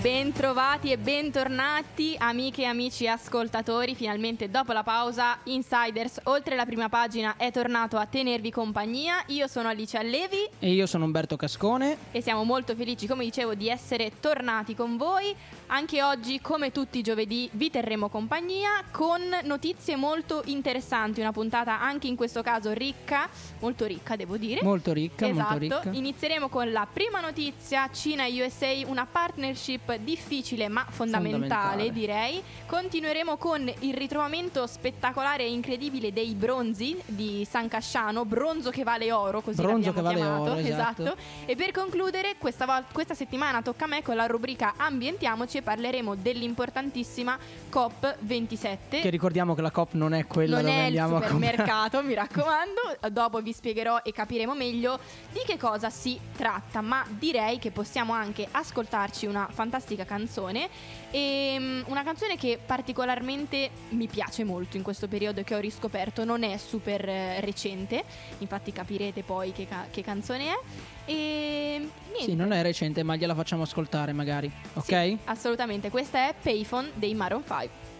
Bentrovati e bentornati amiche e amici ascoltatori, finalmente dopo la pausa Insiders oltre la prima pagina è tornato a tenervi compagnia, io sono Alice Allevi e io sono Umberto Cascone. E siamo molto felici come dicevo di essere tornati con voi, anche oggi come tutti i giovedì vi terremo compagnia con notizie molto interessanti, una puntata anche in questo caso ricca, molto ricca devo dire. Molto ricca, esatto. molto ricca. Inizieremo con la prima notizia, Cina-USA, una partnership di difficile ma fondamentale, fondamentale, direi. Continueremo con il ritrovamento spettacolare e incredibile dei bronzi di San Casciano, bronzo che vale oro, così bronzo l'abbiamo che chiamato. Vale oro, esatto. esatto. E per concludere, questa, volta, questa settimana tocca a me con la rubrica Ambientiamoci e parleremo dell'importantissima COP27. Che ricordiamo che la COP non è quella non dove è andiamo il supermercato, a mi raccomando. Dopo vi spiegherò e capiremo meglio di che cosa si tratta, ma direi che possiamo anche ascoltarci una fantastica canzone e um, una canzone che particolarmente mi piace molto in questo periodo che ho riscoperto, non è super uh, recente, infatti capirete poi che, ca- che canzone è. E niente. Sì, non è recente, ma gliela facciamo ascoltare magari, ok? Sì, assolutamente, questa è Payphone dei Maroon 5.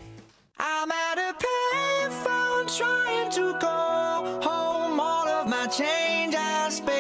I'm at a payphone trying to call home all of my change I spent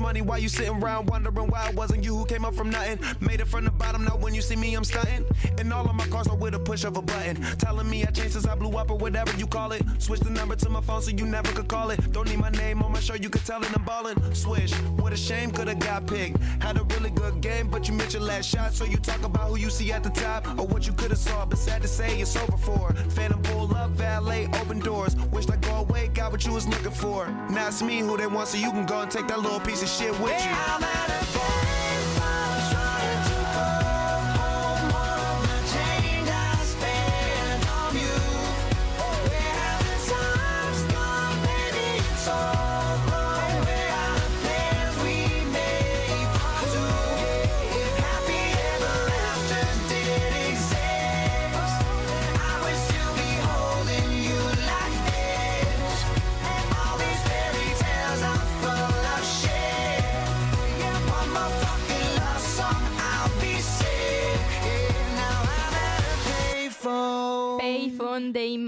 Money while you sitting around wondering why it wasn't you who came up from nothing. Made it from the bottom now when you see me, I'm stunting. And all of my cars are with a push of a button. Telling me I changed since I blew up or whatever you call it. Switch the number to my phone so you never could call it. Don't need my name on my show, you could tell it I'm ballin'. Swish, what a shame, could've got picked. Had a really good game, but you missed your last shot. So you talk about who you see at the top or what you could've saw. But sad to say, it's over for. Phantom pull up, valet, open doors. Wished I go away, got what you was looking for. Now it's me who they want, so you can go and take that little piece of shit with you.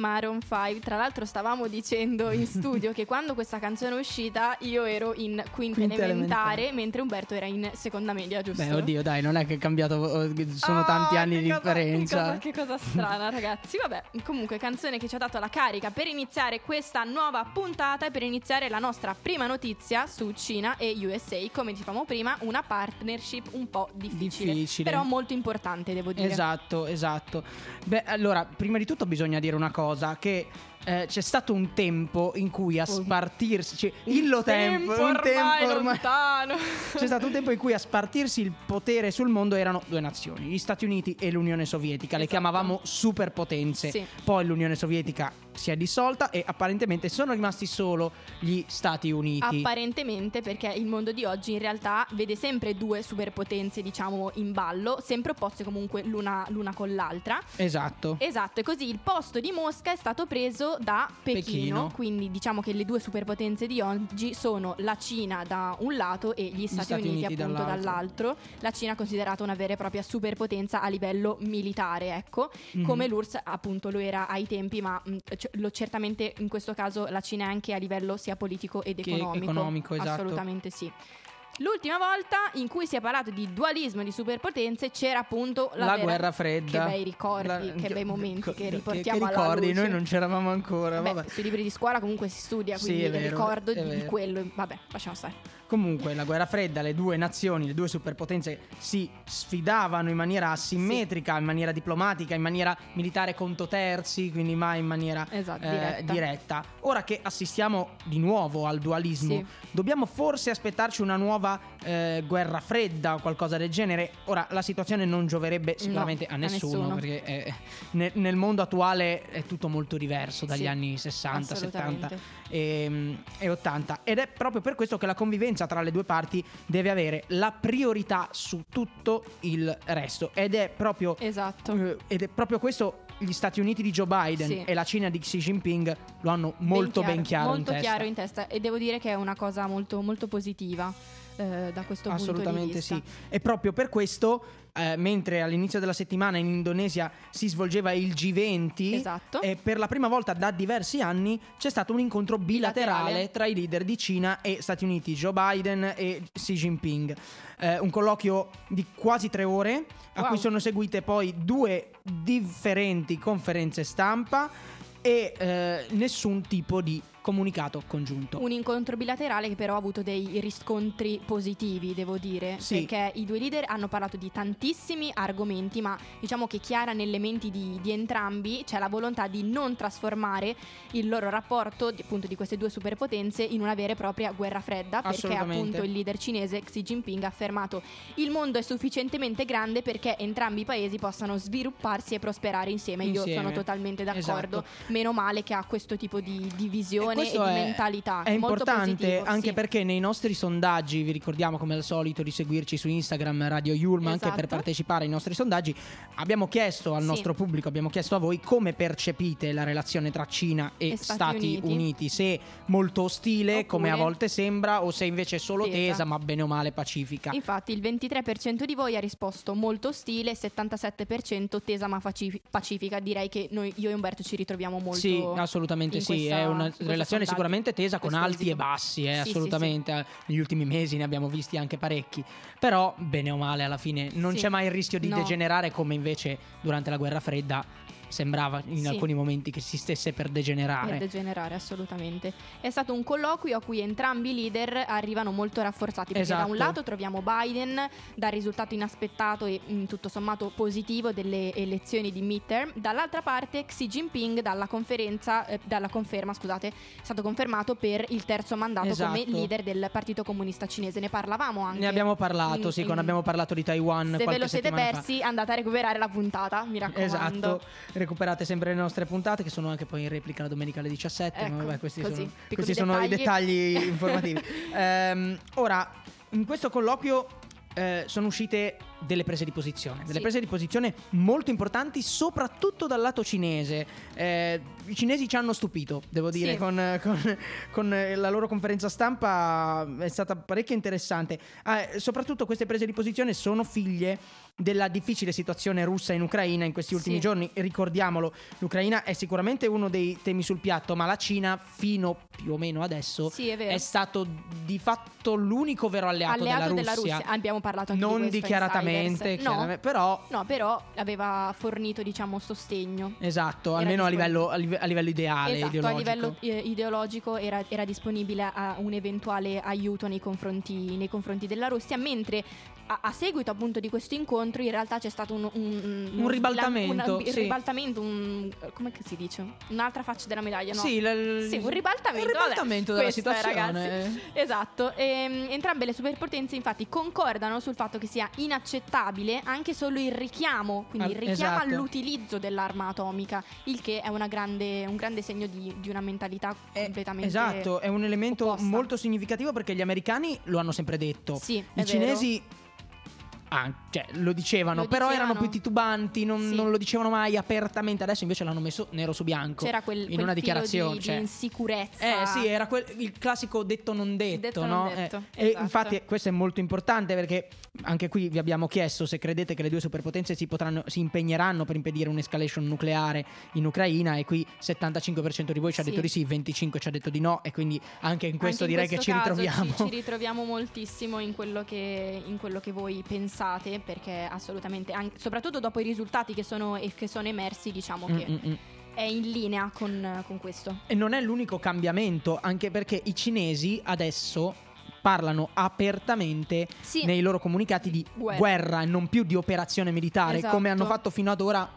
Maroon 5. Tra l'altro stavamo dicendo in studio che quando questa canzone è uscita io ero in quinta, Quinta elementare, elementare. mentre Umberto era in seconda media, giusto? Beh, oddio, dai, non è che è cambiato. eh, Sono Ah, tanti anni di cosa- differenza. Che cosa, che cosa strana, ragazzi. Vabbè, comunque, canzone che ci ha dato la carica per iniziare questa nuova puntata e per iniziare la nostra prima notizia su Cina e USA. Come dicevamo prima, una partnership un po' difficile, Difficile. però molto importante, devo dire. Esatto, esatto. Beh, allora, prima di tutto bisogna dire una cosa, che eh, c'è stato un tempo in cui a spartirsi, cioè, Un illo tempo, un ormai tempo ormai- lontano. C'è stato un tempo in cui a spartirsi il potere sul mondo erano due nazioni, gli Stati Uniti e l'Unione Sovietica. Le Esatto. chiamavamo superpotenze. Sì. Poi l'Unione Sovietica si è dissolta e apparentemente sono rimasti solo gli Stati Uniti. Apparentemente perché il mondo di oggi in realtà vede sempre due superpotenze diciamo in ballo, sempre opposte comunque l'una, l'una con l'altra. esatto. Esatto, e così il posto di Mosca è stato preso da Pechino, Pechino. quindi diciamo che le due superpotenze di oggi sono la Cina da un lato e gli Stati, Stati Uniti, Uniti appunto dall'altro. dall'altro. La Cina è considerata una vera e propria superpotenza a livello militare, ecco, Mhm. come l'URSS appunto lo era ai tempi, ma mh, lo certamente in questo caso la Cina è anche a livello sia politico ed Che economico. economico, esatto. Assolutamente sì. L'ultima volta in cui si è parlato di dualismo e di superpotenze c'era appunto la, La, vera- guerra fredda. Che bei ricordi, La- che bei momenti che, che- riportiamo che alla ricordi, noi non c'eravamo ancora. Beh, vabbè. sui libri di scuola comunque si studia, Sì, quindi è vero, ricordo di, di quello. Vabbè, lasciamo stare. Comunque, la guerra fredda, le due nazioni, le due superpotenze si sfidavano in maniera asimmetrica, in maniera diplomatica, in maniera militare conto terzi, quindi mai in maniera Esatto, eh, diretta. diretta. Ora che assistiamo di nuovo al dualismo, Sì. dobbiamo forse aspettarci una nuova eh, guerra fredda o qualcosa del genere. Ora, la situazione non gioverebbe sicuramente No, a a nessuno, nessuno. perché eh, ne- nel mondo attuale è tutto molto diverso dagli Sì, anni 60, 70 assolutamente. e, e 80 ed è proprio per questo che la convivenza tra le due parti deve avere la priorità su tutto il resto ed è proprio Esatto. eh, ed è proprio questo gli Stati Uniti di Joe Biden Sì. e la Cina di Xi Jinping lo hanno molto ben chiaro, molto in testa. chiaro in testa e devo dire che è una cosa molto, molto positiva eh, da questo punto di Assolutamente vista. sì. E proprio per questo, eh, mentre all'inizio della settimana in Indonesia si svolgeva il G20, Esatto. e per la prima volta da diversi anni c'è stato un incontro bilaterale, Bilaterale. tra i leader di Cina e Stati Uniti, Joe Biden e Xi Jinping. Eh, un colloquio di quasi tre ore, a Wow. cui sono seguite poi due differenti conferenze stampa e eh, nessun tipo di comunicato congiunto. Un incontro bilaterale che però ha avuto dei riscontri positivi, devo dire, Sì. perché i due leader hanno parlato di tantissimi argomenti, ma diciamo che chiara nelle menti di, di entrambi c'è la volontà di non trasformare il loro rapporto di, appunto di queste due superpotenze in una vera e propria guerra fredda, perché appunto il leader cinese Xi Jinping ha affermato il mondo è sufficientemente grande perché entrambi i paesi possano svilupparsi e prosperare insieme. Io Insieme. sono totalmente d'accordo. Esatto. Meno male che ha questo tipo di, di visione e, questo di è- mentalità. È importante positivo, anche sì. perché nei nostri sondaggi, vi ricordiamo come al solito di seguirci su Instagram Radio Yulma anche per Esatto. partecipare ai nostri sondaggi, abbiamo chiesto al Sì. nostro pubblico, abbiamo chiesto a voi come percepite la relazione tra Cina e, E Stati, Stati Uniti. Uniti. se molto ostile Oppure- come a volte sembra o se invece è solo Tesa. tesa ma bene o male pacifica. Infatti il 23% di voi ha risposto molto ostile, 77% tesa ma pacifica. Direi che noi, io e Umberto ci ritroviamo molto Sì, assolutamente sì, è una relazione relazione sondaggi sicuramente tesa con alti esito. e bassi, eh, Sì, sì, assolutamente. Eh, Negli ultimi mesi ne abbiamo visti anche parecchi. Però, bene o male, alla fine non Sì. c'è mai il rischio di No. degenerare come invece durante la guerra fredda sembrava in Sì. alcuni momenti che si stesse per degenerare. Per degenerare, assolutamente. È stato un colloquio a cui entrambi i leader arrivano molto rafforzati. Perché da un Esatto. lato troviamo Biden dal risultato inaspettato e mh, tutto sommato positivo delle elezioni di midterm, dall'altra parte Xi Jinping dalla conferenza, eh, dalla conferma, scusate, è stato confermato per il terzo mandato come Esatto. leader del Partito Comunista Cinese. Ne parlavamo anche. Ne abbiamo parlato, in- sì, quando in- abbiamo parlato di Taiwan. Se ve lo siete settimana fa. persi, andate a recuperare la puntata, mi raccomando. Esatto, recuperate sempre le nostre puntate che sono anche poi in replica la domenica alle 17. ma Ecco, vabbè, questi così, sono, questi sono i dettagli. dettagli informativi. Ehm, ora, in questo colloquio eh, sono uscite delle prese di posizione, delle Sì. prese di posizione molto importanti, soprattutto dal lato cinese. Eh, I cinesi ci hanno stupito, devo dire, Sì. con, con- con, eh, la loro conferenza stampa è stata parecchio interessante. Ah, eh, soprattutto queste prese di posizione sono figlie della difficile situazione russa in Ucraina in questi ultimi Sì. giorni. Ricordiamolo, l'Ucraina è sicuramente uno dei temi sul piatto, ma la Cina fino più o meno adesso Sì, è vero. stato di fatto l'unico vero alleato, Alleato della Russia. Abbiamo parlato anche Non di questo dichiaratamente, No, chiaramente, però No, però aveva fornito, diciamo, sostegno. esatto, Era almeno a livello, a live- a livello ideale, esatto, ideologico. a livello eh, ideologico era, era disponibile a un eventuale aiuto nei confronti, nei confronti della Russia, mentre a, a seguito appunto di questo incontro in realtà c'è stato un, un, Un ribaltamento, un, sì. ribaltamento, un, come si dice? Un'altra faccia della medaglia, no? Sì, l- Sì, un ribaltamento, un ribaltamento vabbè, della è, situazione. ragazzi. Esatto, ehm, entrambe le superpotenze infatti concordano sul fatto che sia inaccettabile anche solo il richiamo, quindi il richiamo esatto. all'utilizzo dell'arma atomica, il che è una grande- un grande segno di, di una mentalità Eh, completamente Esatto, è un elemento opposta. molto significativo perché gli americani lo hanno sempre detto. Sì, è I vero. Ah, cioè, lo dicevano, Lo però dicevano. erano più titubanti, non, Sì. non lo dicevano mai apertamente. Adesso invece l'hanno messo nero su bianco. C'era quel, in quel una dichiarazione. di, cioè- di insicurezza. Eh sì, era quel- il classico detto non detto, Detto no? non detto, Eh, E esatto. infatti questo è molto importante perché anche qui vi abbiamo chiesto se credete che le due superpotenze si, potranno, si impegneranno per impedire un'escalation nucleare in Ucraina e qui 75% di voi ci ha Sì. detto di sì, 25% ci ha detto di no e quindi anche in questo Anche in direi questo che ci ritroviamo. Ci, ci ritroviamo moltissimo in quello, che, in quello che voi pensate, perché assolutamente, anche- soprattutto dopo i risultati che sono, che sono emersi, diciamo che Mm, mm, mm. è in linea con, con questo. E non è l'unico cambiamento, anche perché i cinesi adesso parlano apertamente Sì. nei loro comunicati di Guerra. guerra, e non più di operazione militare, Esatto. come hanno fatto fino ad ora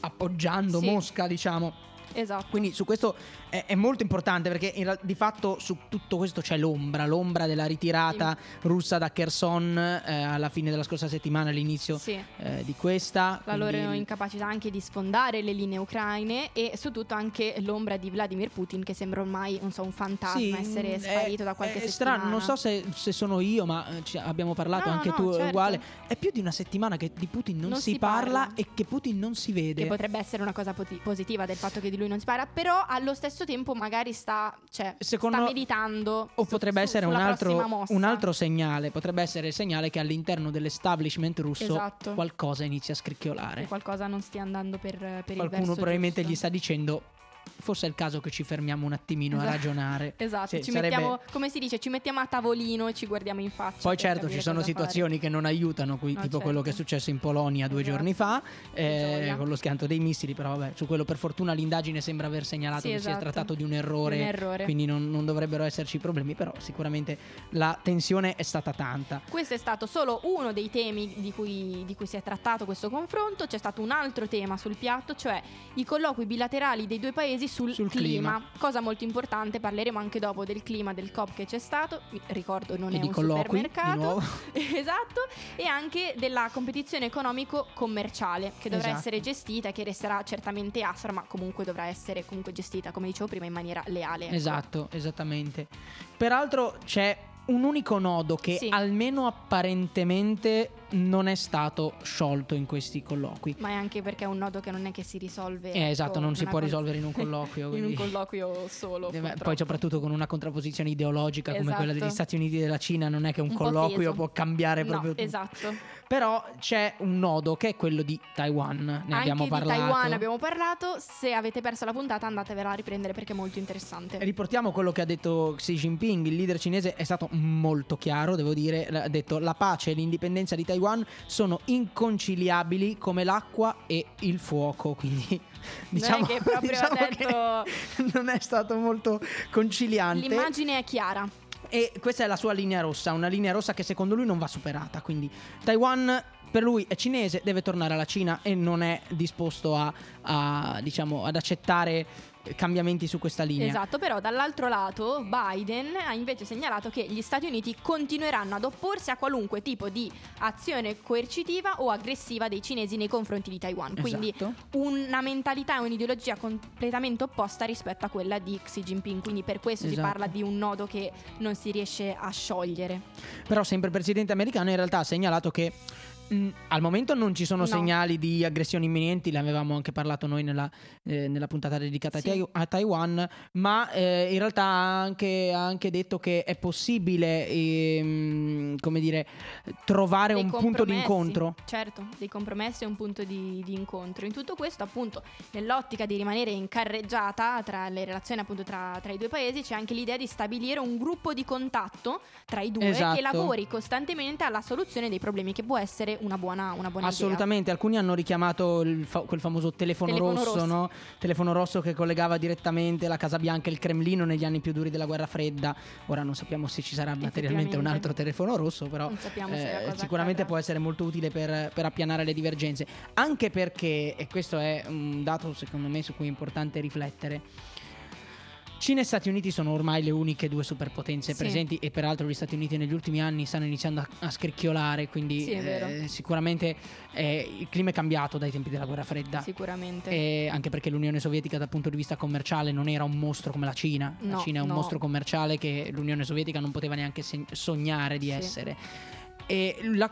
appoggiando Sì. Mosca, diciamo. Esatto. Quindi su questo è, è molto importante perché in di fatto su tutto questo c'è l'ombra, l'ombra della ritirata russa da Kherson eh, alla fine della scorsa settimana, all'inizio Sì. eh, di questa. La quindi loro il- incapacità anche di sfondare le linee ucraine e su tutto anche l'ombra di Vladimir Putin che sembra ormai non so, un fantasma Sì, essere è- sparito da qualche è settimana. strano, non so se, se sono io, ma eh, ci abbiamo parlato No, anche no, tu certo. uguale. È più di una settimana che di Putin non, Non si, si parla, parla. e che Putin non si vede. Che potrebbe essere una cosa positiva del fatto che di lui non si parla, però allo stesso tempo magari sta, cioè, Secondo- sta meditando. O su- potrebbe su- essere un altro, un altro segnale, potrebbe essere il segnale che all'interno dell'establishment russo Esatto. qualcosa inizia a Che scricchiolare. qualcusa non stia andando per, per il Qualcuno verso probabilmente giusto. gli sta dicendo forse è il caso che ci fermiamo un attimino a Esatto. ragionare. Esatto, Sì, ci sarebbe- mettiamo, come si dice, ci mettiamo a tavolino e ci guardiamo in faccia. Poi certo ci sono situazioni che non aiutano, qui, No, tipo certo. quello che è successo in Polonia due Esatto. giorni fa, eh, con lo schianto dei missili, però vabbè, su quello per fortuna l'indagine sembra aver segnalato Sì, che si è esatto. trattato di un errore, un errore. quindi non, non dovrebbero esserci problemi, però sicuramente la tensione è stata tanta. Questo è stato solo uno dei temi di cui, di cui si è trattato questo confronto. C'è stato un altro tema sul piatto, cioè i colloqui bilaterali dei due paesi sul, Sul clima. Cosa molto importante, parleremo anche dopo del clima del COP che c'è stato. Ricordo, non E è un supermercato. esatto. E anche della competizione economico-commerciale che dovrà Esatto. essere gestita che resterà certamente aspra, ma comunque dovrà essere comunque gestita, come dicevo prima, in maniera leale. ecco. Esatto, esattamente. Peraltro c'è un unico nodo che Sì. almeno apparentemente non è stato sciolto in questi colloqui. Ma è anche perché è un nodo che non è che si risolve. Eh, esatto, ecco, non si può cosa- risolvere in un colloquio. in quindi- un colloquio solo. Eh, purtroppo. Poi soprattutto con una contrapposizione ideologica come quella Esatto. degli Stati Uniti e della Cina non è che un, Un colloquio può cambiare No, proprio tutto. esatto. Però c'è un nodo che è quello di Taiwan, ne Anche abbiamo di parlato. Taiwan abbiamo parlato. Se avete perso la puntata, andatevela a riprendere perché è molto interessante. Riportiamo quello che ha detto Xi Jinping, il leader cinese è stato molto chiaro, devo dire, ha detto la pace e l'indipendenza di Taiwan sono inconciliabili come l'acqua e il fuoco, quindi diciamo, che proprio diciamo detto- che non è stato molto conciliante. L'immagine è chiara. E questa è la sua linea rossa, una linea rossa che secondo lui non va superata. Quindi Taiwan per lui è cinese, deve tornare alla Cina e non è disposto a, a, diciamo, ad accettare cambiamenti su questa linea. Esatto, però dall'altro lato Biden ha invece segnalato che gli Stati Uniti continueranno ad opporsi a qualunque tipo di azione coercitiva o aggressiva dei cinesi nei confronti di Taiwan. Quindi Esatto. una mentalità e un'ideologia completamente opposta rispetto a quella di Xi Jinping. Quindi per questo si Esatto. parla di un nodo che non si riesce a sciogliere. Però sempre il presidente americano in realtà ha segnalato che mh, al momento non ci sono No. segnali di aggressioni imminenti, ne avevamo anche parlato noi nella, eh, nella puntata dedicata a Sì. Tai- a Taiwan, ma eh, in realtà ha anche, ha anche detto che è possibile ehm, come dire, trovare Dei un punto di incontro. Certo, dei compromessi e un punto di, di incontro. In tutto questo, appunto, nell'ottica di rimanere in carreggiata tra le relazioni appunto tra, tra i due paesi, c'è anche l'idea di stabilire un gruppo di contatto tra i due Esatto. che lavori costantemente alla soluzione dei problemi, che può essere una buona, una buona idea. Assolutamente, alcuni hanno richiamato fa- quel famoso telefono, Telefono rosso, rosso. no? Telefono rosso che collegava direttamente la Casa Bianca e il Cremlino negli anni più duri della guerra fredda. Ora non sappiamo se ci sarà materialmente un altro telefono rosso, però eh, sicuramente accadrà. può essere molto utile per, per appianare le divergenze. Anche perché, e questo è un dato secondo me su cui è importante riflettere. Cina e Stati Uniti sono ormai le uniche due superpotenze Sì. presenti e peraltro gli Stati Uniti negli ultimi anni stanno iniziando a, a scricchiolare, quindi Sì, eh, sicuramente eh, il clima è cambiato dai tempi della guerra fredda. Sicuramente. E anche perché l'Unione Sovietica dal punto di vista commerciale non era un mostro come la Cina. la No, Cina è un no. mostro commerciale che l'Unione Sovietica non poteva neanche se- sognare di Sì. essere. E la,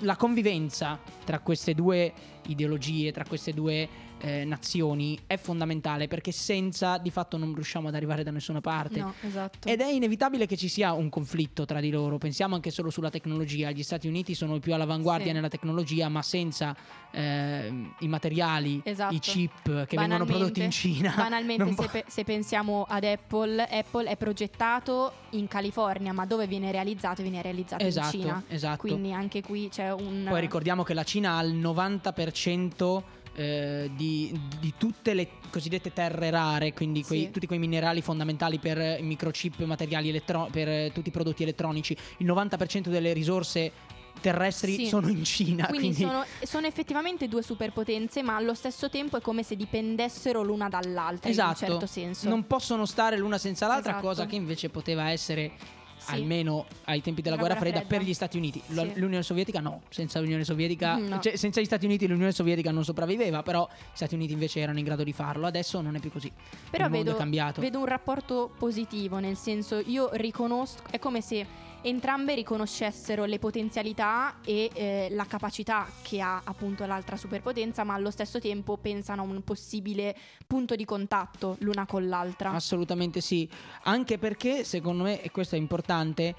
la convivenza tra queste due ideologie, tra queste due eh, nazioni è fondamentale perché senza di fatto non riusciamo ad arrivare da nessuna parte. No, esatto. Ed è inevitabile che ci sia un conflitto tra di loro. Pensiamo anche solo sulla tecnologia. Gli Stati Uniti sono i più all'avanguardia Sì. nella tecnologia, ma senza ehm, i materiali, Esatto. i chip che vengono prodotti in Cina. Banalmente, se, pe- se pensiamo ad Apple, Apple è progettato in California, ma dove viene realizzato? Viene realizzato Esatto, in Cina. esatto. Quindi anche qui c'è un. Poi ricordiamo che la Cina ha il 90% eh, di, di tutte le cosiddette terre rare, quindi quei- Sì. tutti quei minerali fondamentali per microchip, materiali elettro- per tutti i prodotti elettronici. Il 90% delle risorse terrestri Sì. sono in Cina. Quindi, Quindi, sono, sono effettivamente due superpotenze, ma allo stesso tempo è come se dipendessero l'una dall'altra esatto, in un certo senso. non possono stare l'una senza l'altra, Esatto. cosa che invece poteva essere Sì. almeno ai tempi della La guerra guerra fredda, fredda. per gli Stati Uniti. Sì. L'Unione Sovietica no, senza l'Unione Sovietica, No. cioè, senza gli Stati Uniti l'Unione Sovietica non sopravviveva, però gli Stati Uniti invece erano in grado di farlo. Adesso non è più così. Però Il mondo vedo, è cambiato. vedo un rapporto positivo, nel senso io riconosco, è come se entrambe riconoscessero le potenzialità e eh, la capacità che ha appunto l'altra superpotenza, ma allo stesso tempo pensano a un possibile punto di contatto l'una con l'altra. Assolutamente sì, anche perché secondo me, e questo è importante,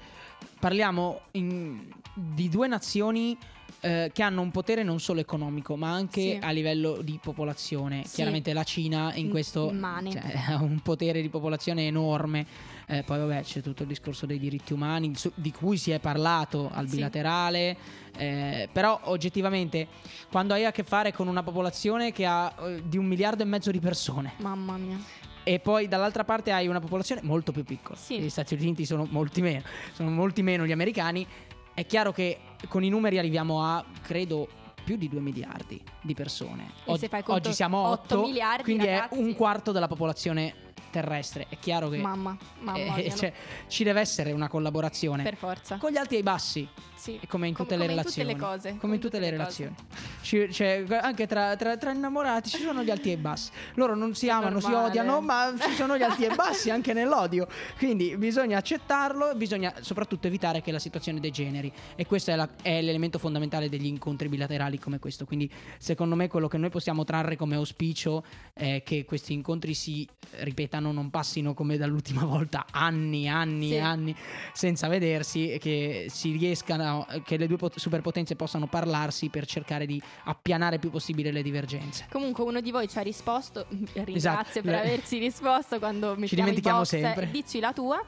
parliamo in- di due nazioni eh, che hanno un potere non solo economico, ma anche Sì. a livello di popolazione. Sì. Chiaramente la Cina in questo cioè, ha un potere di popolazione enorme. Eh, poi vabbè c'è tutto il discorso dei diritti umani su- di cui si è parlato al Sì. bilaterale, eh, però oggettivamente quando hai a che fare con una popolazione che ha eh, di un miliardo e mezzo di persone Mamma mia. E poi dall'altra parte hai una popolazione molto più piccola. Sì. Gli Stati Uniti sono molti meno, sono molti meno gli americani. È chiaro che con i numeri arriviamo a, credo, più di 2 miliardi di persone. E se fai conto, oggi siamo a 8 8 miliardi, quindi ragazzi. è un quarto della popolazione terrestre. È chiaro che Mamma, mamma eh, cioè, ci deve essere una collaborazione per forza. con gli alti e i bassi. Sì. E come in tutte le come in relazioni. tutte le cose. Come in tutte le relazioni. Ci- cioè, anche tra, tra- tra innamorati ci sono gli alti e i bassi. Loro non si amano, si normale. odiano, ma ci sono gli alti e bassi anche nell'odio. Quindi bisogna accettarlo, bisogna soprattutto evitare che la situazione degeneri. E questo è, la- è l'elemento fondamentale degli incontri bilaterali come questo. Quindi, secondo me, quello che noi possiamo trarre come auspicio è che questi incontri si ripetano, non passino come dall'ultima volta anni, anni Sì. e anni senza vedersi e che si riescano, che le due pot- superpotenze possano parlarsi per cercare di appianare il più possibile le divergenze. Comunque uno di voi ci ha risposto, ringrazio Esatto. per averci risposto quando mettiamo i dimentichiamo box, sempre. dici la tua.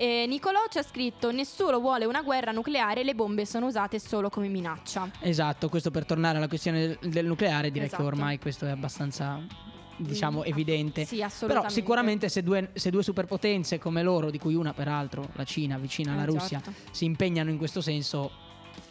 E Nicolò ci ha scritto nessuno vuole una guerra nucleare, le bombe sono usate solo come minaccia. Esatto, questo per tornare alla questione del, del nucleare, direi Esatto. che ormai questo è abbastanza, diciamo, evidente. Sì, assolutamente. Però sicuramente se due, se due superpotenze come loro, di cui una peraltro, la Cina vicina alla Eh, Russia, certo. si impegnano in questo senso,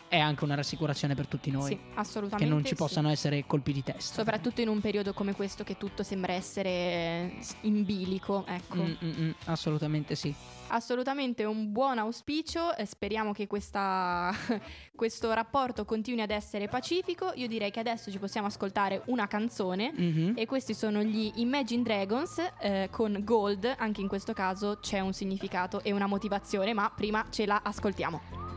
è anche una rassicurazione per tutti noi. Sì, assolutamente. Che non ci sì. possano essere colpi di testa. Soprattutto in un periodo come questo che tutto sembra essere eh, in bilico, ecco. Mm, mm, mm, assolutamente sì. Assolutamente un buon auspicio, speriamo che questa- questo rapporto continui ad essere pacifico. Io direi che adesso ci possiamo ascoltare una canzone Mhm. e questi sono gli Imagine Dragons eh, con Gold, anche in questo caso c'è un significato e una motivazione, ma prima ce la ascoltiamo.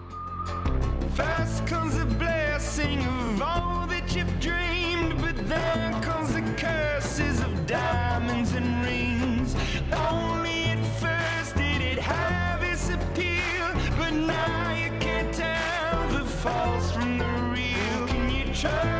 First comes the blessing of all that you've dreamed, but then comes the curses of diamonds and rings. Only at first did it have its appeal, but now you can't tell the false from the real. Can you?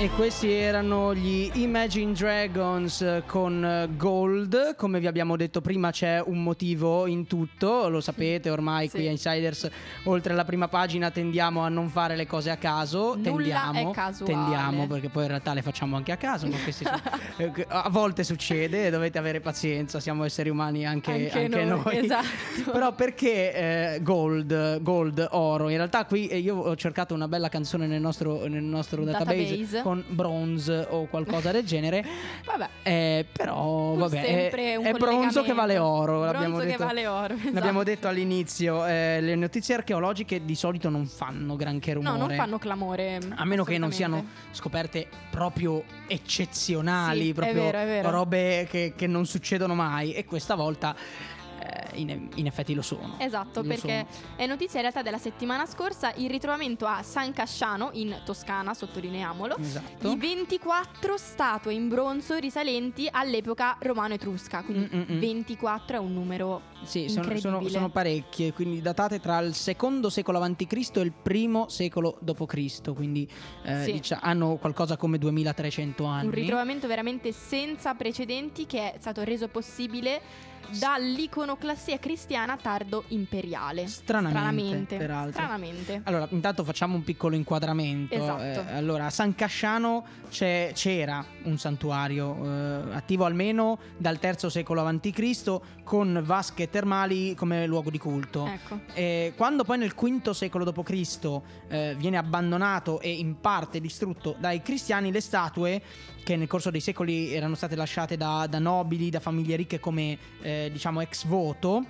E questi erano gli Imagine Dragons con Gold. Come vi abbiamo detto prima, c'è un motivo in tutto. Lo sapete ormai Sì. qui a Insiders. Oltre alla prima pagina, tendiamo a non fare le cose a caso. Nulla tendiamo, è casuale. tendiamo, perché poi in realtà le facciamo anche a caso. ma questi sono- eh, a volte succede, dovete avere pazienza. Siamo esseri umani anche, Anche anche noi, noi. esatto. Però perché eh, gold, gold, oro? In realtà qui eh, io ho cercato una bella canzone nel nostro, nel nostro database, Database. Con bronze o qualcosa del genere. Vabbè. Eh, però vabbè, è, è bronzo che vale oro. l'abbiamo Bronzo che detto, vale oro, esatto. L'abbiamo detto all'inizio. eh, le notizie archeologiche di solito non fanno granché rumore. No, non fanno clamore. A meno che non siano scoperte proprio eccezionali, Sì, è proprio vero, è vero. robe che, che non succedono mai. E questa volta in, in effetti lo sono. Esatto, Lo perché sono. è notizia in realtà della settimana scorsa il ritrovamento a San Casciano, in Toscana, sottolineiamolo, Esatto. di 24 statue in bronzo risalenti all'epoca romano-etrusca. Quindi Mm, mm, mm. 24 è un numero Sì, sono, sono- sono parecchie, quindi datate tra il secondo secolo a.C. e il primo secolo d.C. Quindi eh, Sì. dicia- hanno qualcosa come 2300 anni. Un ritrovamento veramente senza precedenti che è stato reso possibile dall'iconoclassia cristiana tardo imperiale. Stranamente, peraltro. Stranamente. Allora, intanto facciamo un piccolo inquadramento. Esatto. Eh, allora, a San Casciano c'era un santuario eh, attivo almeno dal III secolo a.C. con vasche termali come luogo di culto. Ecco. Eh, quando poi nel V secolo d.C. eh, viene abbandonato e in parte distrutto dai cristiani, le statue che nel corso dei secoli erano state lasciate da, da nobili, da famiglie ricche come eh, diciamo ex voto,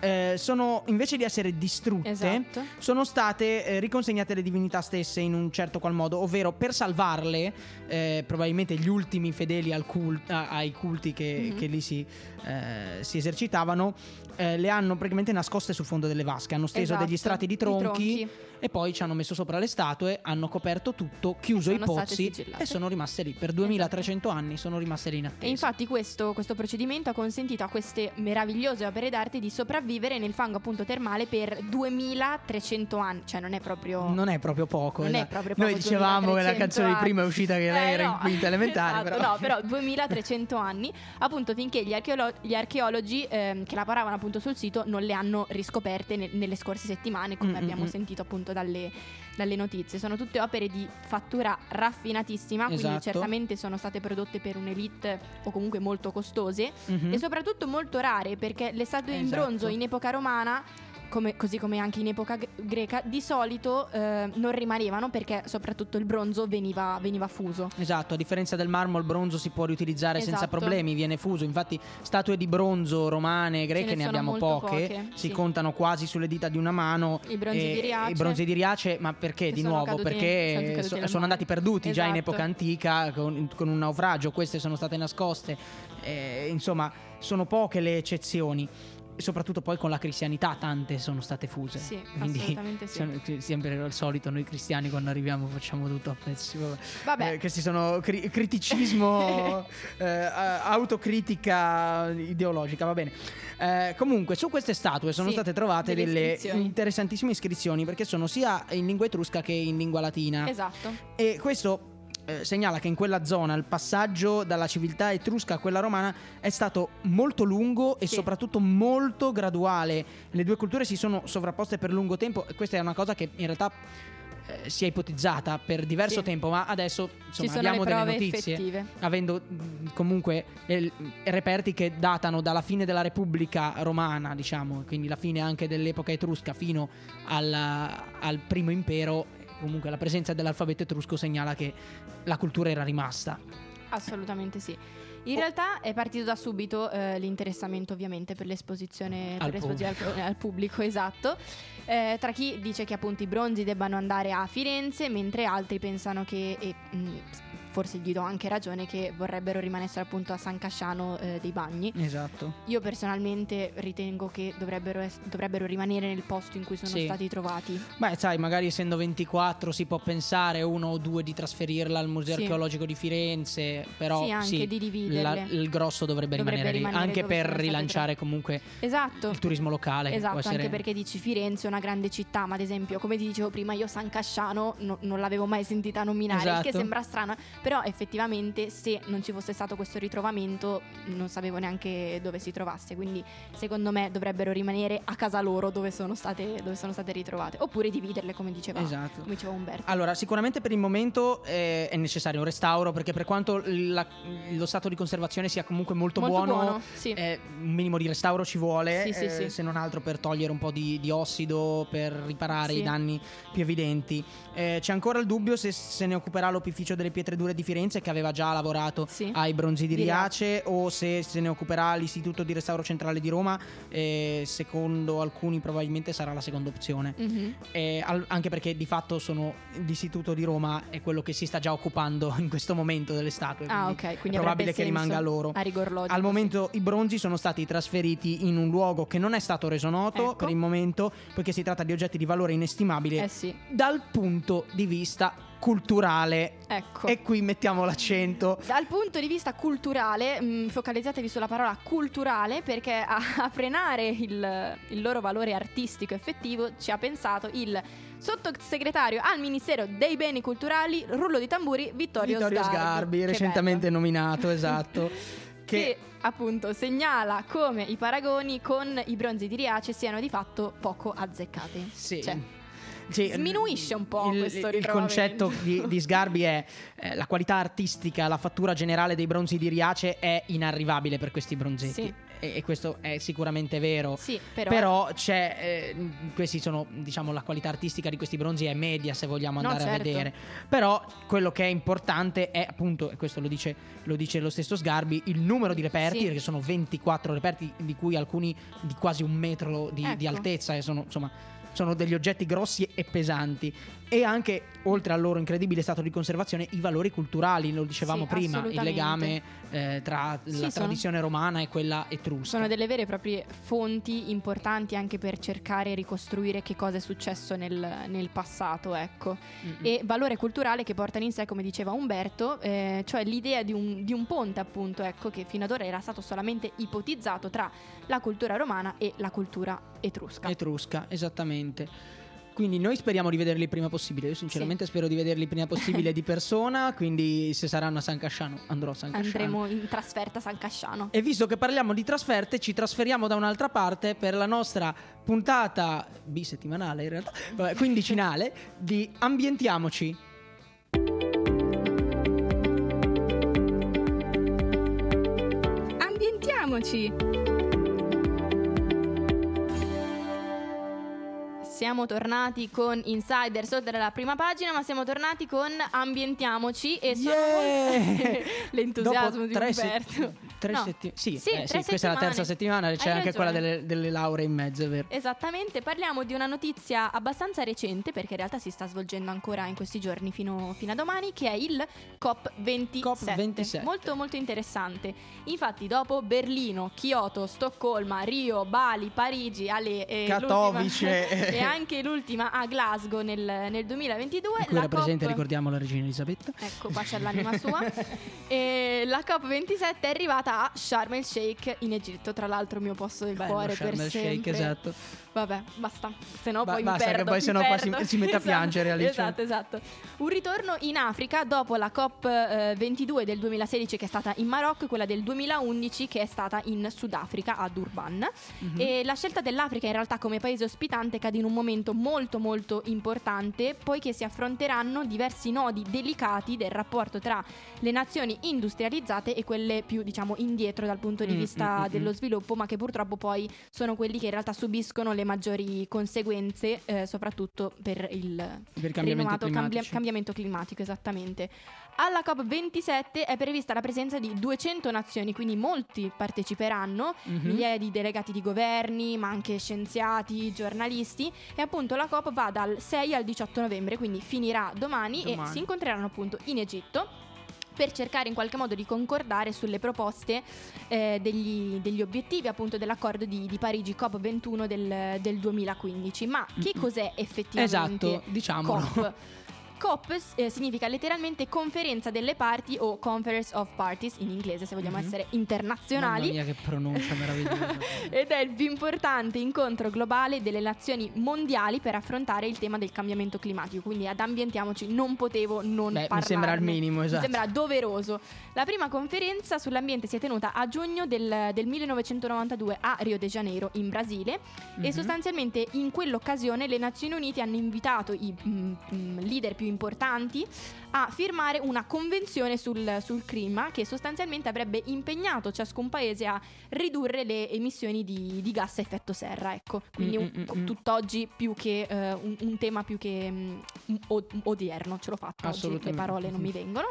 eh, sono invece di essere distrutte, Esatto. sono state eh, riconsegnate alle divinità stesse in un certo qual modo, ovvero per salvarle, eh, probabilmente gli ultimi fedeli al cul- a- ai culti che, Mhm. che lì si, eh, si esercitavano, eh, le hanno praticamente nascoste sul fondo delle vasche, hanno steso Esatto, degli strati di tronchi, tronchi. e poi ci hanno messo sopra le statue, hanno coperto tutto, chiuso i pozzi e sono rimaste lì per 2300 anni, sono rimaste lì in attesa. E infatti questo, questo procedimento ha consentito a queste meravigliose opere d'arte di sopravvivere nel fango appunto termale per 2300 anni, cioè non è proprio... non è proprio poco. non è proprio Noi poco dicevamo che la 2300 canzone di prima è uscita che lei Eh, era in no. quinta elementare. Esatto, però. No, però 2300 anni, appunto finché gli, archeolo- gli archeologi ehm, che lavoravano appunto sul sito non le hanno riscoperte ne- nelle scorse settimane, come Mm, abbiamo mm. sentito appunto dalle, dalle notizie. Sono tutte opere di fattura raffinatissima, quindi Esatto. certamente sono state prodotte per un'elite o comunque molto costose Mhm. e soprattutto molto rare perché le statue in Esatto. bronzo in epoca romana come- così come anche in epoca gre- greca di solito eh, non rimanevano perché soprattutto il bronzo veniva, veniva fuso Esatto, a differenza del marmo il bronzo si può riutilizzare senza Esatto. problemi, viene fuso. Infatti statue di bronzo romane e greche ne ne, sono abbiamo poche, poche, si sì. contano quasi sulle dita di una mano. I bronzi e- di Riace. I bronzi di Riace, ma perché di sono nuovo? caduti- sono perché sono mare. andati perduti già in Esatto. epoca antica con, con un naufragio, queste sono state nascoste. Eh, insomma, sono poche le eccezioni. E soprattutto poi con la cristianità tante sono state fuse. Sì, Quindi assolutamente sì. sempre al solito noi cristiani quando arriviamo facciamo tutto a pezzi. vabbè. Eh, questi sono cri- criticismo, eh, autocritica ideologica, va bene. Eh, comunque, su queste statue sono Sì, state trovate delle delle iscrizioni. interessantissime iscrizioni perché sono sia in lingua etrusca che in lingua latina. esatto E questo eh, segnala che in quella zona il passaggio dalla civiltà etrusca a quella romana è stato molto lungo e Sì. soprattutto molto graduale. Le due culture si sono sovrapposte per lungo tempo e questa è una cosa che in realtà eh, si è ipotizzata per diverso Sì. tempo, ma adesso insomma, abbiamo le delle notizie effettive avendo mh, comunque eh, reperti che datano dalla fine della Repubblica Romana, diciamo, quindi la fine anche dell'epoca etrusca fino alla- al primo impero, comunque la presenza dell'alfabeto etrusco segnala che la cultura era rimasta. assolutamente sì in Oh. realtà è partito da subito eh, l'interessamento ovviamente per l'esposizione, Al per l'esposizione al, al pubblico, esatto. Eh, tra chi dice che appunto i bronzi debbano andare a Firenze, mentre altri pensano che, e, mh, forse gli do anche ragione che vorrebbero rimanessero appunto a San Casciano eh, dei Bagni. Esatto. Io personalmente ritengo che dovrebbero, es- dovrebbero rimanere nel posto in cui sono Sì. stati trovati. Beh, sai, magari essendo 24 si può pensare uno o due di trasferirla al Museo Sì. Archeologico di Firenze, però Sì, anche di dividerle. la- il grosso dovrebbe, Dovrebbe rimanere lì, rimanere anche dove per rilanciare comunque Esatto. il turismo locale. Esatto, essere- anche perché dici Firenze è una grande città, ma ad esempio, come ti dicevo prima, io San Casciano no- non l'avevo mai sentita nominare, il che Esatto. sembra strano, però effettivamente se non ci fosse stato questo ritrovamento non sapevo neanche dove si trovasse, quindi secondo me dovrebbero rimanere a casa loro dove sono state, dove sono state ritrovate, oppure dividerle come diceva, Esatto. come diceva Umberto. Allora, sicuramente per il momento eh, è necessario un restauro perché per quanto la- lo stato di conservazione sia comunque molto, Molto buono, buono, sì. eh, un minimo di restauro ci vuole, Sì, sì, eh, sì. se non altro per togliere un po' di, di ossido, per riparare i danni più evidenti. Eh, c'è ancora il dubbio se se ne occuperà l'opificio delle pietre dure di Firenze che aveva già lavorato Sì. ai bronzi di Riace o se se ne occuperà l'Istituto di Restauro Centrale di Roma, eh, secondo alcuni probabilmente sarà la seconda opzione. Mhm. Eh, al- anche perché di fatto sono l'istituto di Roma è quello che si sta già occupando in questo momento delle statue. Ah, quindi ok, quindi è probabile che rimanga loro. A rigor logico. Al sì. momento i bronzi sono stati trasferiti in un luogo che non è stato reso noto Ecco. per il momento, poiché si tratta di oggetti di valore inestimabile Eh sì, dal punto di vista culturale. ecco. E qui mettiamo l'accento. Dal punto di vista culturale, mh, focalizzatevi sulla parola culturale perché a, a frenare il, il loro valore artistico effettivo ci ha pensato il sottosegretario al Ministero dei Beni Culturali, rullo di tamburi, Vittorio, Vittorio Sgarbi. Sgarbi, recentemente bello. nominato, esatto. Che, che appunto segnala come i paragoni con i bronzi di Riace siano di fatto poco azzeccati. Sì. Cioè, Sì, sminuisce un po' il, questo il concetto di, di Sgarbi è eh, la qualità artistica, la fattura generale dei bronzi di Riace è inarrivabile per questi bronzetti. Sì. E, e questo è sicuramente vero. Sì, però, Però, c'è, eh, questi sono, diciamo, la qualità artistica di questi bronzi è media se vogliamo No, andare certo. a vedere. Però quello che è importante è appunto, e questo lo dice, lo dice lo stesso Sgarbi, il numero di reperti, Sì. perché sono 24 reperti di cui alcuni di quasi un metro di, di Ecco. altezza e sono insomma sono degli oggetti grossi e pesanti e anche oltre al loro incredibile stato di conservazione i valori culturali lo dicevamo Sì, prima il legame eh, tra Sì, la sono- tradizione romana e quella etrusca Sono delle vere e proprie fonti importanti anche per cercare e ricostruire che cosa è successo nel, nel passato, ecco. Mm-mm. E valore culturale che portano in sé, come diceva Umberto, eh, cioè l'idea di un, di un ponte, appunto, ecco, che fino ad ora era stato solamente ipotizzato tra la cultura romana e la cultura etrusca. etrusca esattamente quindi noi speriamo di vederli il prima possibile. Io sinceramente spero di vederli il prima possibile di persona. Quindi se saranno a San Casciano andrò a San Casciano. Andremo in trasferta a San Casciano. E visto che parliamo di trasferte, ci trasferiamo da un'altra parte per la nostra puntata bisettimanale, in realtà, vabbè, quindicinale di Ambientiamoci. Ambientiamoci! Siamo tornati con Insiders oltre alla prima pagina, ma siamo tornati con Ambientiamoci e sono Yeah! l'entusiasmo Dopo di tre Umberto. se- tre No. setti- sì, Sì, eh, sì, questa è la terza settimane. settimana, c'è Hai anche quella ragione. delle, delle lauree in mezzo, è vero. Esattamente, parliamo di una notizia abbastanza recente perché in realtà si sta svolgendo ancora in questi giorni fino, fino a domani che è il COP27. COP27. Molto molto interessante. Infatti dopo Berlino, Kyoto, Stoccolma, Rio, Bali, Parigi, alle, eh, Katowice. e anche l'ultima a Glasgow nel, nel 2022. In cui la era presente, COP ricordiamo, la regina Elisabetta. Ecco, pace all'anima sua. e la COP27 è arrivata a Sharm el Sheikh in Egitto, tra l'altro mio posto del Bello, cuore Sharm per el Sheikh, sempre. esatto. Vabbè, basta, se no Ba- poi basta mi perdo. poi mi sennò poi si- si mette a Esatto, piangere, Alice. Esatto, esatto. Un ritorno in Africa dopo la COP eh, 22 del 2016 che è stata in Marocco e quella del 2011 che è stata in Sudafrica a Durban. Mhm. E la scelta dell'Africa in realtà come paese ospitante cade in un momento molto molto importante poiché si affronteranno diversi nodi delicati del rapporto tra le nazioni industrializzate e quelle più diciamo indietro dal punto di Mm, vista mm, mm, dello sviluppo ma che purtroppo poi sono quelli che in realtà subiscono le maggiori conseguenze eh, soprattutto per il Per rinnovato cambia- cambiamento climatico esattamente. Alla COP27 è prevista la presenza di 200 nazioni, quindi molti parteciperanno, Mhm. migliaia di delegati di governi, ma anche scienziati, giornalisti e appunto la COP va dal 6 al 18 novembre, quindi finirà domani, e Domani. si incontreranno appunto in Egitto. Per cercare in qualche modo di concordare sulle proposte eh, degli, degli, obiettivi appunto dell'accordo di, di Parigi COP21 del, del 2015. Ma che cos'è effettivamente esatto, diciamolo. COP? COP eh, significa letteralmente conferenza delle parti o Conference of Parties in inglese se vogliamo mm-hmm. essere internazionali. Mamma mia che pronuncia meravigliosa. Ed è il più importante incontro globale delle nazioni mondiali per affrontare il tema del cambiamento climatico, quindi ad ambientiamoci non potevo non Beh, parlarne. Mi sembra il minimo, esatto. Mi sembra doveroso. La prima conferenza sull'ambiente si è tenuta a giugno del, del 1992 a Rio de Janeiro in Brasile mm-hmm. e sostanzialmente in quell'occasione le Nazioni Unite hanno invitato i mm, mm leader più importanti a firmare una convenzione sul, sul, clima che sostanzialmente avrebbe impegnato ciascun paese a ridurre le emissioni di, di gas a effetto serra. Ecco, quindi un, mm, mm, tutt'oggi più che uh, un, un, tema più che um, odierno, ce l'ho fatta oggi, le parole non mi vengono.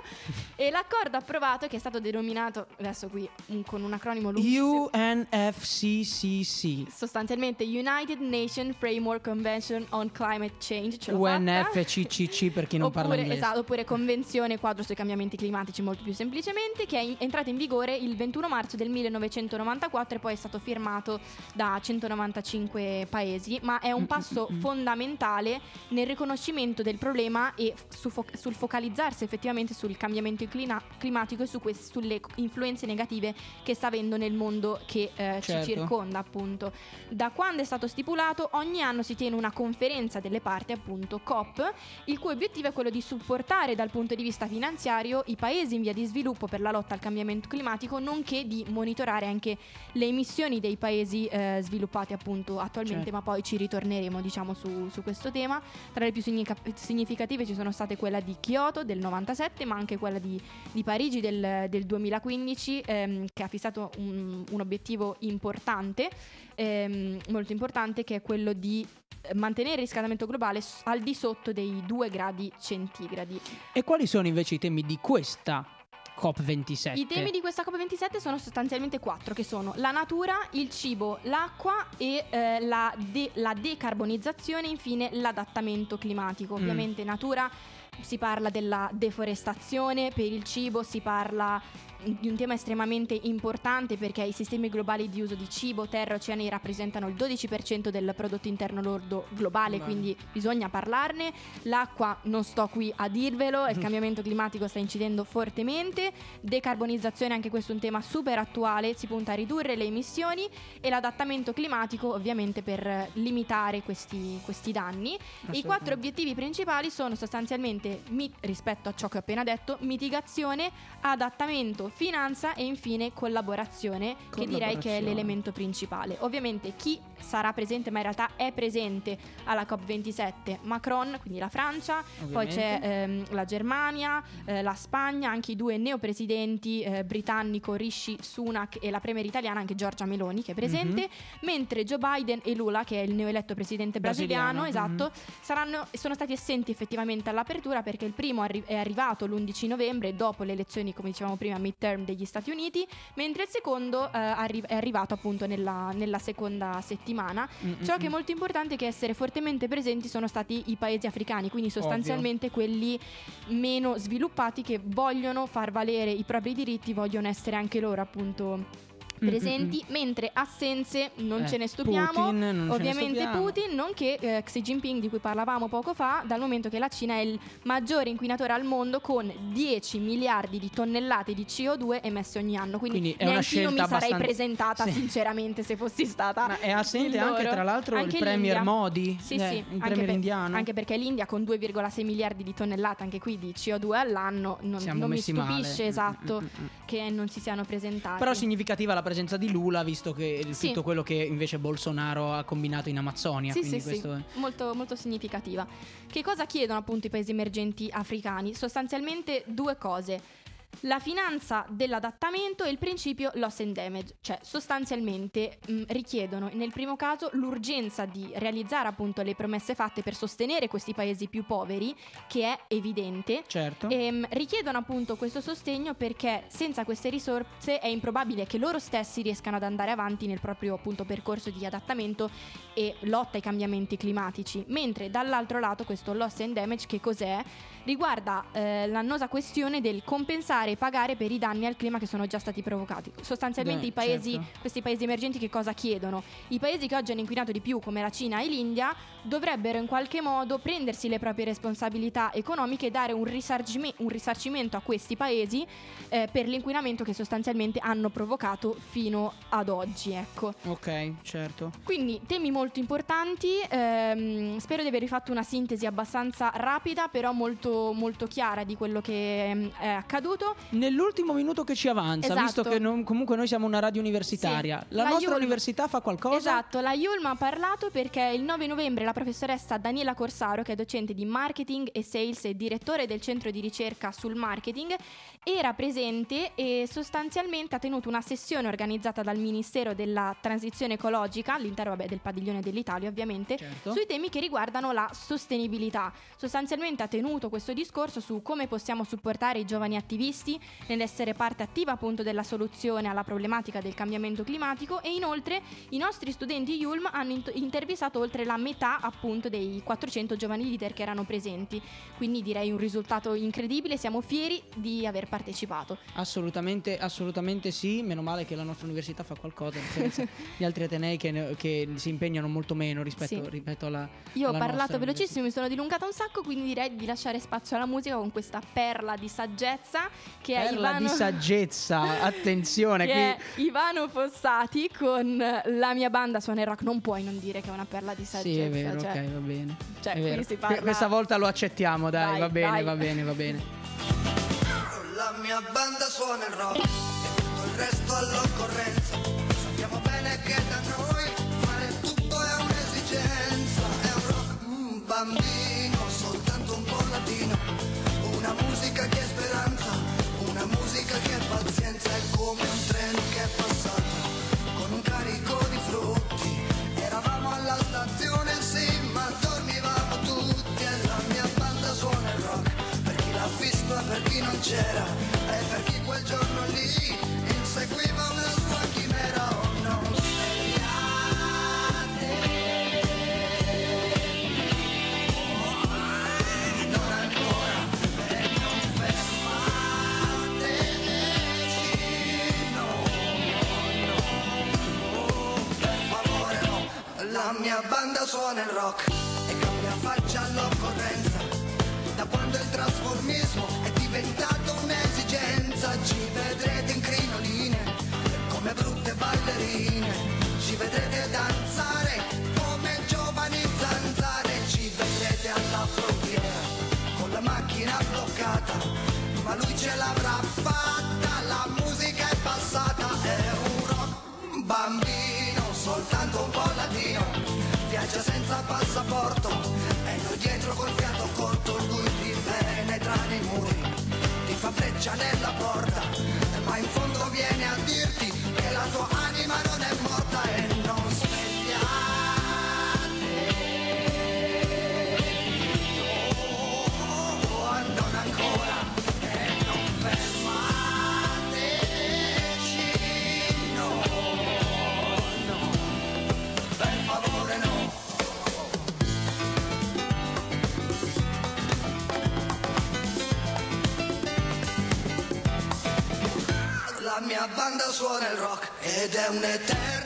e l'accordo approvato che è stato denominato, adesso qui un, con un acronimo lunghissimo. UNFCCC. Sostanzialmente United Nations Framework Convention on Climate Change, UNFCCC per chi non oppure, parla inglese. Esatto, oppure Convenzione quadro sui cambiamenti climatici molto più semplicemente, che è in- entrato in vigore il 21 marzo del 1994 e poi è stato firmato da 195 paesi, ma è un passo fondamentale nel riconoscimimento del problema e su fo- sul focalizzarsi effettivamente sul cambiamento clina- climatico e su que- sulle influenze negative che sta avendo nel mondo che eh, certo. ci circonda appunto. Da quando è stato stipulato ogni anno si tiene una conferenza delle parti appunto COP, il cui obiettivo è quello di supportare dal punto di vista finanziario i paesi in via di sviluppo per la lotta al cambiamento climatico, nonché di monitorare anche le emissioni dei paesi eh, sviluppati appunto attualmente, certo. ma poi ci ritorneremo diciamo su, su, questo tema. Tra le più significative ci sono state quella di Kyoto del 97, ma anche quella di, di Parigi del, del 2015, ehm, che ha fissato un, un obiettivo importante, ehm, molto importante, che è quello di mantenere il riscaldamento globale al di sotto dei 2 gradi centigradi. E quali sono invece i temi di questa COP27? I temi di questa COP27 sono sostanzialmente quattro, che sono la natura, il cibo, l'acqua e eh, la, de- la, decarbonizzazione, infine l'adattamento climatico. Mm. Ovviamente natura si parla della deforestazione, per il cibo si parla di un tema estremamente importante perché i sistemi globali di uso di cibo, terra e oceani rappresentano il 12% del prodotto interno lordo globale, Beh. quindi bisogna parlarne. L'acqua non sto qui a dirvelo, il cambiamento climatico sta incidendo fortemente. Decarbonizzazione, anche questo è un tema super attuale, si punta a ridurre le emissioni e l'adattamento climatico ovviamente per limitare questi, questi danni. I quattro obiettivi principali sono sostanzialmente, mi- rispetto a ciò che ho appena detto, mitigazione, adattamento, finanza e infine collaborazione, collaborazione, che direi che è l'elemento principale. Ovviamente chi sarà presente, ma in realtà è presente alla COP27, Macron, quindi la Francia, Ovviamente. poi c'è ehm, la Germania, eh, la Spagna, anche i due neopresidenti eh, britannico Rishi Sunak e la premier italiana anche Giorgia Meloni che è presente, mm-hmm. mentre Joe Biden e Lula, che è il neoeletto presidente brasiliano, brasiliano esatto, mm-hmm. saranno, sono stati assenti effettivamente all'apertura perché il primo arri- è arrivato l'11 novembre dopo le elezioni, come dicevamo prima, midterm degli Stati Uniti, mentre il secondo eh, arri- è arrivato appunto nella, nella seconda settimana. Mm-hmm. Ciò che è molto importante è che essere fortemente presenti sono stati i paesi africani, quindi sostanzialmente Ovvio. quelli meno sviluppati che vogliono far valere i propri diritti, vogliono essere anche loro appunto presenti, mm-hmm. mentre assenze non eh, ce ne stupiamo. Putin, non ovviamente stupiamo. Putin, nonché eh, Xi Jinping di cui parlavamo poco fa, dal momento che la Cina è il maggiore inquinatore al mondo con 10 miliardi di tonnellate di CO2 emesse ogni anno. Quindi, Quindi scelta io mi sarei presentata sì. sinceramente se fossi stata. Ma è assente anche tra l'altro anche il premier Modi, sì, eh, sì, il premier per, indiano. Anche perché l'India con 2,6 miliardi di tonnellate anche qui di CO2 all'anno non, non mi stupisce male. esatto mm-hmm. che non si siano presentati. Però significativa la presenza di Lula, visto che sì. tutto quello che invece Bolsonaro ha combinato in Amazzonia. Sì, sì, sì. È... Molto, molto significativa. Che cosa chiedono appunto i paesi emergenti africani? Sostanzialmente due cose la finanza dell'adattamento e il principio loss and damage, cioè sostanzialmente mh, richiedono nel primo caso l'urgenza di realizzare appunto le promesse fatte per sostenere questi paesi più poveri, che è evidente. Certo. E, mh, richiedono appunto questo sostegno perché senza queste risorse è improbabile che loro stessi riescano ad andare avanti nel proprio appunto percorso di adattamento e lotta ai cambiamenti climatici, mentre dall'altro lato questo loss and damage che cos'è? Riguarda eh, l'annosa questione del compensare fare pagare per i danni al clima che sono già stati provocati. Sostanzialmente Beh, i paesi, certo. questi paesi emergenti che cosa chiedono? I paesi che oggi hanno inquinato di più, come la Cina e l'India, dovrebbero in qualche modo prendersi le proprie responsabilità economiche e dare un, risarcime- un risarcimento a questi paesi eh, per l'inquinamento che sostanzialmente hanno provocato fino ad oggi. Ecco. Ok, certo. Quindi temi molto importanti, ehm, spero di aver fatto una sintesi abbastanza rapida però molto, molto chiara di quello che ehm, è accaduto. Nell'ultimo minuto che ci avanza, Esatto. visto che non- comunque noi siamo una radio universitaria, Sì. la, La nostra Yulm- università fa qualcosa? Esatto, la Yulm ha parlato perché il 9 novembre la professoressa Daniela Corsaro, che è docente di marketing e sales e direttore del centro di ricerca sul marketing, era presente e sostanzialmente ha tenuto una sessione organizzata dal Ministero della Transizione Ecologica, all'interno vabbè, del padiglione dell'Italia ovviamente, Certo. sui temi che riguardano la sostenibilità. Sostanzialmente ha tenuto questo discorso su come possiamo supportare i giovani attivisti nell'essere parte attiva appunto della soluzione alla problematica del cambiamento climatico e inoltre i nostri studenti Yulm hanno int- intervistato oltre la metà appunto dei 400 giovani leader che erano presenti. Quindi direi un risultato incredibile, siamo fieri di aver partecipato. Assolutamente, assolutamente sì. Meno male che la nostra università fa qualcosa, di altri atenei che, ne- che si impegnano molto meno rispetto, Sì. rispetto alla. Io ho alla parlato nostra velocissimo, mi sono dilungata un sacco, quindi direi di lasciare spazio alla musica con questa perla di saggezza che è Perla Ivano di saggezza, attenzione, che qui è Ivano Fossati con la mia banda suona il rock. Non puoi non dire che è una perla di saggezza. Sì, è vero, cioè, ok, va bene. cioè, È vero. si parla- Que- Questa volta lo accettiamo, dai, Dai, va bene, dai. va bene, va bene. La mia banda suona il rock e tutto il resto all'occorrenza. Sappiamo bene che da noi fare tutto è un'esigenza. È un rock mm, bambino, soltanto un po' latino. Una musica che che pazienza. È come un treno che è passato con un carico di frutti. Eravamo alla stazione, sì, ma dormivamo tutti. E la mia banda suona il rock per chi l'ha visto e per chi non c'era. E per chi quel giorno lì La mia banda suona il rock e cambia faccia all'occorrenza. Da quando il trasformismo è diventato un'esigenza, ci vedrete in crinoline come brutte ballerine, ci vedrete danzare come giovani zanzare, ci vedrete alla frontiera con la macchina bloccata, ma lui ce l'avrà senza passaporto, e noi dietro col fiato corto, lui ti penetra nei muri, ti fa freccia nella porta, ma in fondo viene a dirti che la tua anima non è morta banda suona il rock ed è un'eterna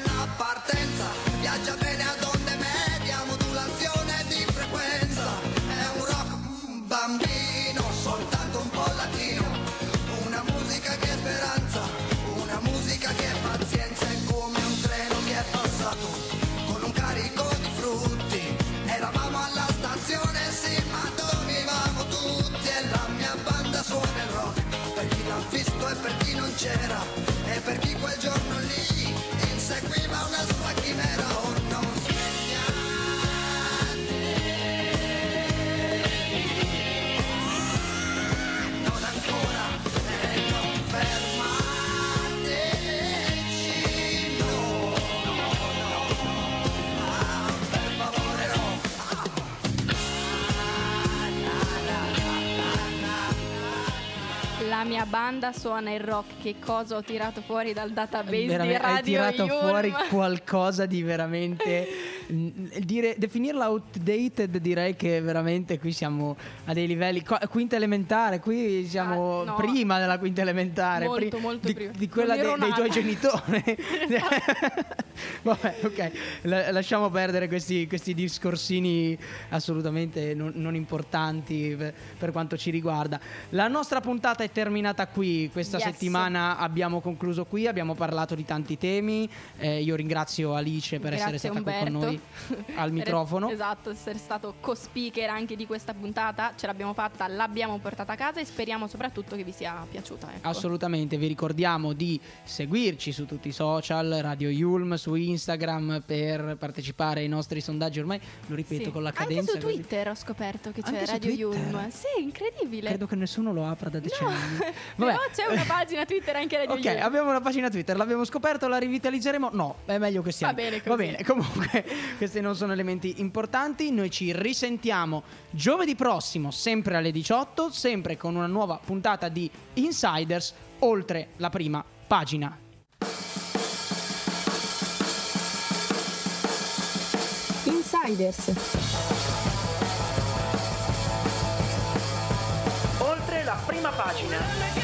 mia banda suona il rock. Che cosa ho tirato fuori dal database di Veramente- Radio hai tirato Yulm? fuori qualcosa di veramente dire, definirla outdated direi che veramente qui siamo a dei livelli. Quinta elementare qui siamo ah, no. prima della quinta elementare molto pri- molto di, prima. di quella de- dei tuoi genitori. Vabbè ok. La- lasciamo perdere questi, questi discorsini assolutamente non, non importanti per, per, quanto ci riguarda. La nostra puntata è terminata qui. Questa yes. settimana abbiamo concluso qui abbiamo parlato di tanti temi. Eh, io ringrazio Alice per Grazie essere stata Umberto. qui con noi al microfono. esatto, essere stato co-speaker anche di questa puntata. Ce l'abbiamo fatta, l'abbiamo portata a casa e speriamo soprattutto che vi sia piaciuta. Ecco. Assolutamente, vi ricordiamo di seguirci su tutti i social, Radio Yulm, su Instagram per partecipare ai nostri sondaggi. Ormai lo ripeto sì. con la cadenza. Anche su Twitter ho scoperto che c'è Radio Yulm. Sì, incredibile. Credo che nessuno lo apra da decenni. No. Però c'è una pagina Twitter anche Radio okay, Yulm. Ok, abbiamo una pagina Twitter, l'abbiamo scoperto, la rivitalizzeremo? No, è meglio che sia. Va bene così. Va bene, comunque questi non sono elementi importanti. Noi ci risentiamo giovedì prossimo, sempre alle 18, sempre con una nuova puntata di Insiders, oltre la prima pagina. Insiders. Oltre la prima pagina.